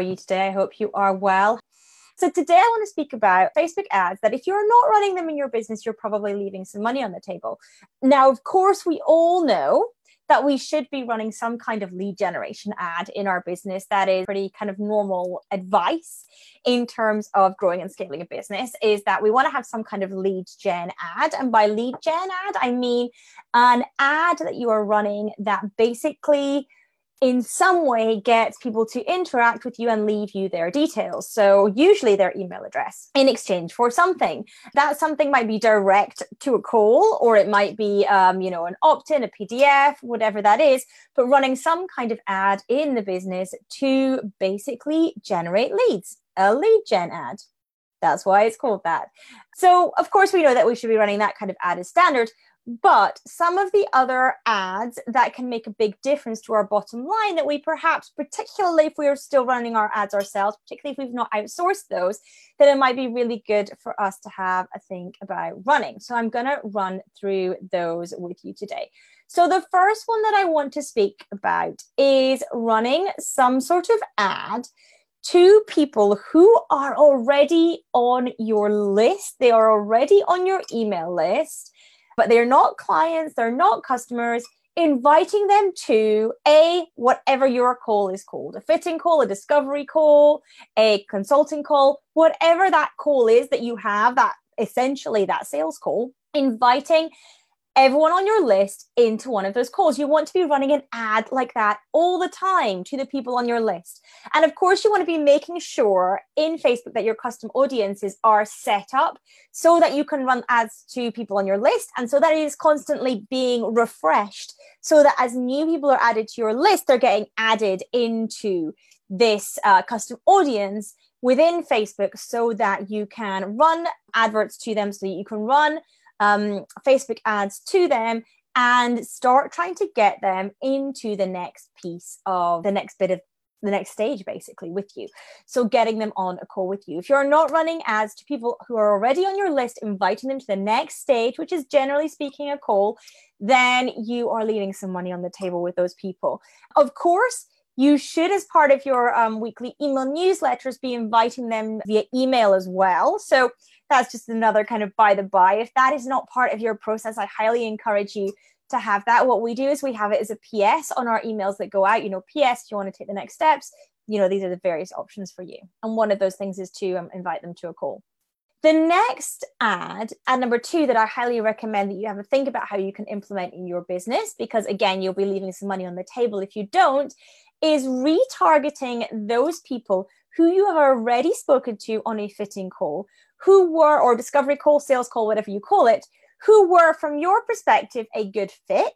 are you today? I hope you are well. So, today I want to speak about Facebook ads that if you're not running them in your business, you're probably leaving some money on the table. Now, of course, we all know that we should be running some kind of lead generation ad in our business. That is pretty kind of normal advice in terms of growing and scaling a business is that we want to have some kind of lead gen ad. And by lead gen ad, I mean an ad that you are running that basically in some way gets people to interact with you and leave you their details. So, usually their email address in exchange for something. That something might be direct to a call, or it might be, um, you know, an opt in, a PDF, whatever that is, but running some kind of ad in the business to basically generate leads, a lead gen ad. That's why it's called that. So, of course, we know that we should be running that kind of ad as standard. But some of the other ads that can make a big difference to our bottom line that we perhaps, particularly if we are still running our ads ourselves, particularly if we've not outsourced those, then it might be really good for us to have a think about running. So I'm going to run through those with you today. So the first one that I want to speak about is running some sort of ad to people who are already on your list. They are already on your email list but they're not clients, they're not customers, inviting them to a whatever your call is called a fitting call, a discovery call, a consulting call, whatever that call is that you have, that essentially that sales call, inviting everyone on your list into one of those calls. You want to be running an ad like that all the time to the people on your list. And of course, you want to be making sure in Facebook that your custom audiences are set up so that you can run ads to people on your list and so that it is constantly being refreshed so that as new people are added to your list, they're getting added into this uh, custom audience within Facebook so that you can run adverts to them, so that you can run um, Facebook ads to them and start trying to get them into the next piece of the next bit of the next stage basically with you. So getting them on a call with you. If you're not running ads to people who are already on your list inviting them to the next stage which is generally speaking a call then you are leaving some money on the table with those people. Of course you should, as part of your um, weekly email newsletters, be inviting them via email as well. So that's just another kind of by the by. If that is not part of your process, I highly encourage you to have that. What we do is we have it as a PS on our emails that go out. You know, PS, you want to take the next steps. You know, these are the various options for you. And one of those things is to um, invite them to a call. The next ad, ad number two, that I highly recommend that you have a think about how you can implement in your business, because again, you'll be leaving some money on the table if you don't, is retargeting those people who you have already spoken to on a fitting call, who were, or discovery call, sales call, whatever you call it, who were, from your perspective, a good fit,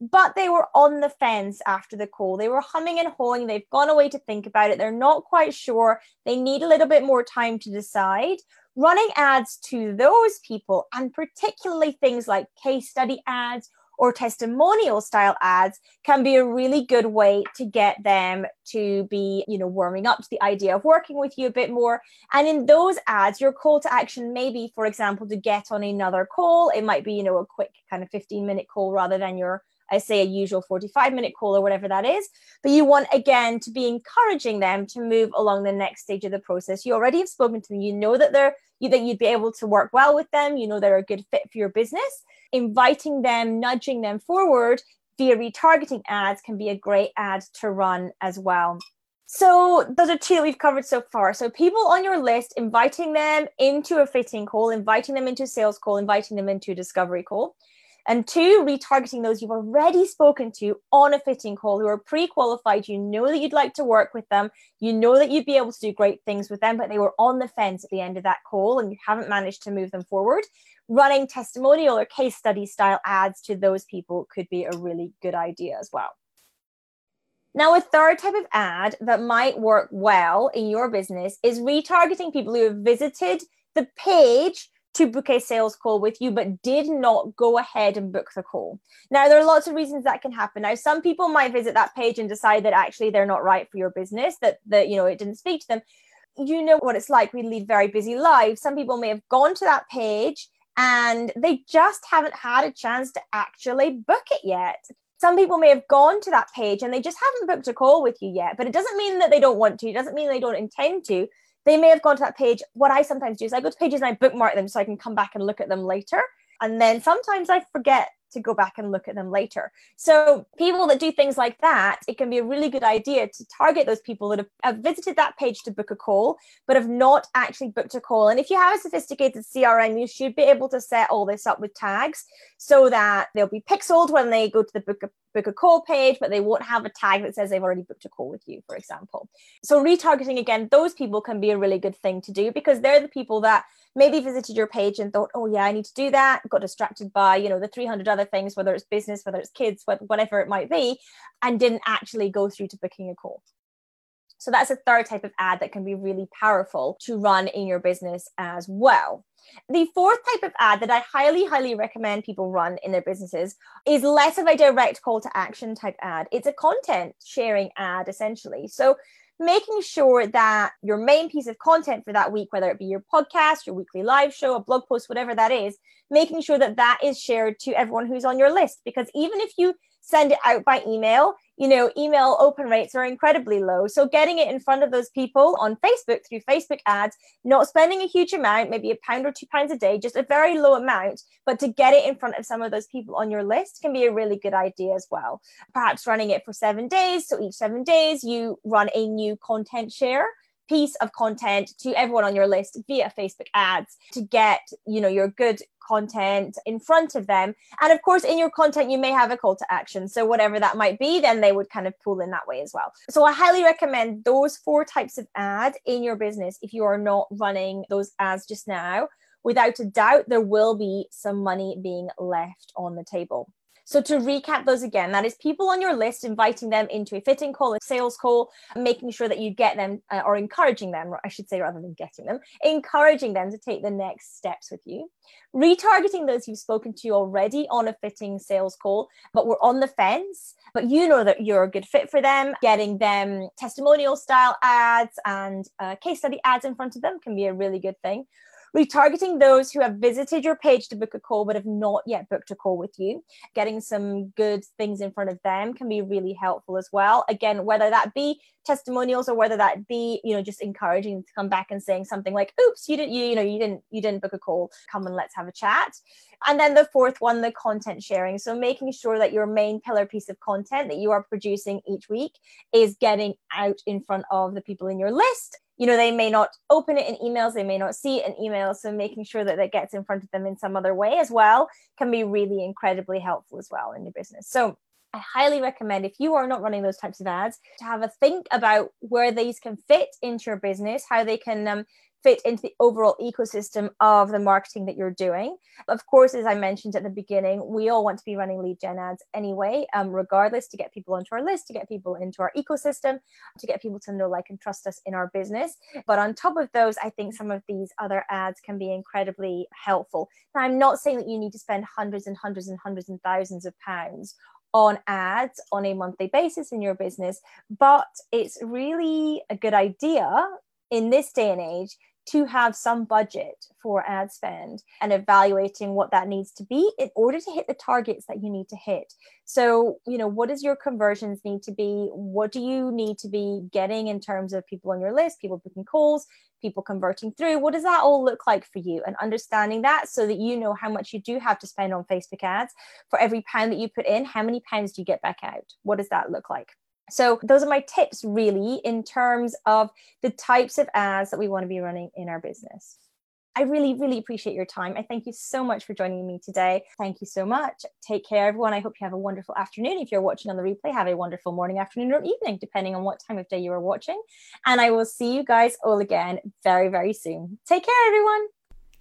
but they were on the fence after the call. They were humming and hawing. They've gone away to think about it. They're not quite sure. They need a little bit more time to decide. Running ads to those people, and particularly things like case study ads or testimonial style ads can be a really good way to get them to be, you know, warming up to the idea of working with you a bit more. And in those ads, your call to action may be, for example, to get on another call. It might be, you know, a quick kind of 15 minute call rather than your I say a usual 45 minute call or whatever that is. But you want, again, to be encouraging them to move along the next stage of the process. You already have spoken to them. You know that they're you, that you'd be able to work well with them. You know they're a good fit for your business. Inviting them, nudging them forward via retargeting ads can be a great ad to run as well. So those are two that we've covered so far. So people on your list, inviting them into a fitting call, inviting them into a sales call, inviting them into a discovery call. And two, retargeting those you've already spoken to on a fitting call who are pre qualified. You know that you'd like to work with them. You know that you'd be able to do great things with them, but they were on the fence at the end of that call and you haven't managed to move them forward. Running testimonial or case study style ads to those people could be a really good idea as well. Now, a third type of ad that might work well in your business is retargeting people who have visited the page to book a sales call with you, but did not go ahead and book the call. Now, there are lots of reasons that can happen. Now, some people might visit that page and decide that actually they're not right for your business, that, that you know, it didn't speak to them. You know what it's like. We lead very busy lives. Some people may have gone to that page and they just haven't had a chance to actually book it yet. some people may have gone to that page and they just haven't booked a call with you yet, but it doesn't mean that they don't want to. It doesn't mean they don't intend to. They may have gone to that page. What I sometimes do is I go to pages and I bookmark them so I can come back and look at them later. And then sometimes I forget to go back and look at them later. So, people that do things like that, it can be a really good idea to target those people that have, have, visited that page to book a call, but have not actually booked a call. And if you have a sophisticated CRM, you should be able to set all this up with tags so that they'll be pixeled when they go to the book a, book a call page, but they won't have a tag that says they've already booked a call with you, for example. So, retargeting again, those people can be a really good thing to do because they're the people that maybe visited your page and thought, oh yeah, I need to do that. Got distracted by, you know, the 300 other things, whether it's business, whether it's kids, whatever it might be, and didn't actually go through to booking a call. So that's a third type of ad that can be really powerful to run in your business as well. The fourth type of ad that I highly, highly recommend people run in their businesses is less of a direct call to action type ad. It's a content sharing ad essentially. So making sure that your main piece of content for that week, whether it be your podcast, your weekly live show, a blog post, whatever that is, making sure that that is shared to everyone who's on your list. Because even if you send it out by email, you know, email open rates are incredibly low. So getting it in front of those people on Facebook through Facebook ads, not spending a huge amount, maybe a pound or two pounds a day, just a very low amount, but to get it in front of some of those people on your list can be a really good idea as well. Perhaps running it for seven days. So each seven days, you run a new content share piece of content to everyone on your list via Facebook ads to get, you know, your good content in front of them. And of course, in your content, you may have a call to action. So, whatever that might be, then they would kind of pull in that way as well. So, I highly recommend those four types of ad in your business if you are not running those ads just now. Without a doubt, there will be some money being left on the table. So to recap those again, that is people on your list, inviting them into a fitting call, a sales call, making sure that you get them uh, or encouraging them, I should say, rather than getting them, encouraging them to take the next steps with you. Retargeting those you've spoken to already on a fitting sales call, but we're on the fence, but you know that you're a good fit for them. Getting them testimonial style ads and uh, case study ads in front of them can be a really good thing retargeting those who have visited your page to book a call but have not yet booked a call with you. Getting some good things in front of them can be really helpful as well. Again, whether that be testimonials or whether that be, you know, just encouraging to come back and saying something like, oops, you didn't, you, you know, you didn't, you didn't book a call. Come and let's have a chat. And then the fourth one, the content sharing. So making sure that your main pillar piece of content that you are producing each week is getting out in front of the people in your list you know they may not open it in emails they may not see it in emails so making sure that it gets in front of them in some other way as well can be really incredibly helpful as well in your business so I highly recommend if you are not running those types of ads to have a think about where these can fit into your business, how they can um, fit into the overall ecosystem of the marketing that you're doing. Of course, as I mentioned at the beginning, we all want to be running lead gen ads anyway, um, regardless to get people onto our list, to get people into our ecosystem, to get people to know, like, and trust us in our business. But on top of those, I think some of these other ads can be incredibly helpful. Now, I'm not saying that you need to spend hundreds and hundreds and hundreds and thousands of pounds on ads on a monthly basis in your business, but it's really a good idea in this day and age to have some budget for ad spend and evaluating what that needs to be in order to hit the targets that you need to hit. So, you know, what does your conversions need to be? What do you need to be getting in terms of people on your list, people booking calls, people converting through? What does that all look like for you? And understanding that so that you know how much you do have to spend on Facebook ads for every pound that you put in, how many pounds do you get back out? What does that look like? So, those are my tips really in terms of the types of ads that we want to be running in our business. I really, really appreciate your time. I thank you so much for joining me today. Thank you so much. Take care, everyone. I hope you have a wonderful afternoon. If you're watching on the replay, have a wonderful morning, afternoon, or evening, depending on what time of day you are watching. And I will see you guys all again very, very soon. Take care, everyone.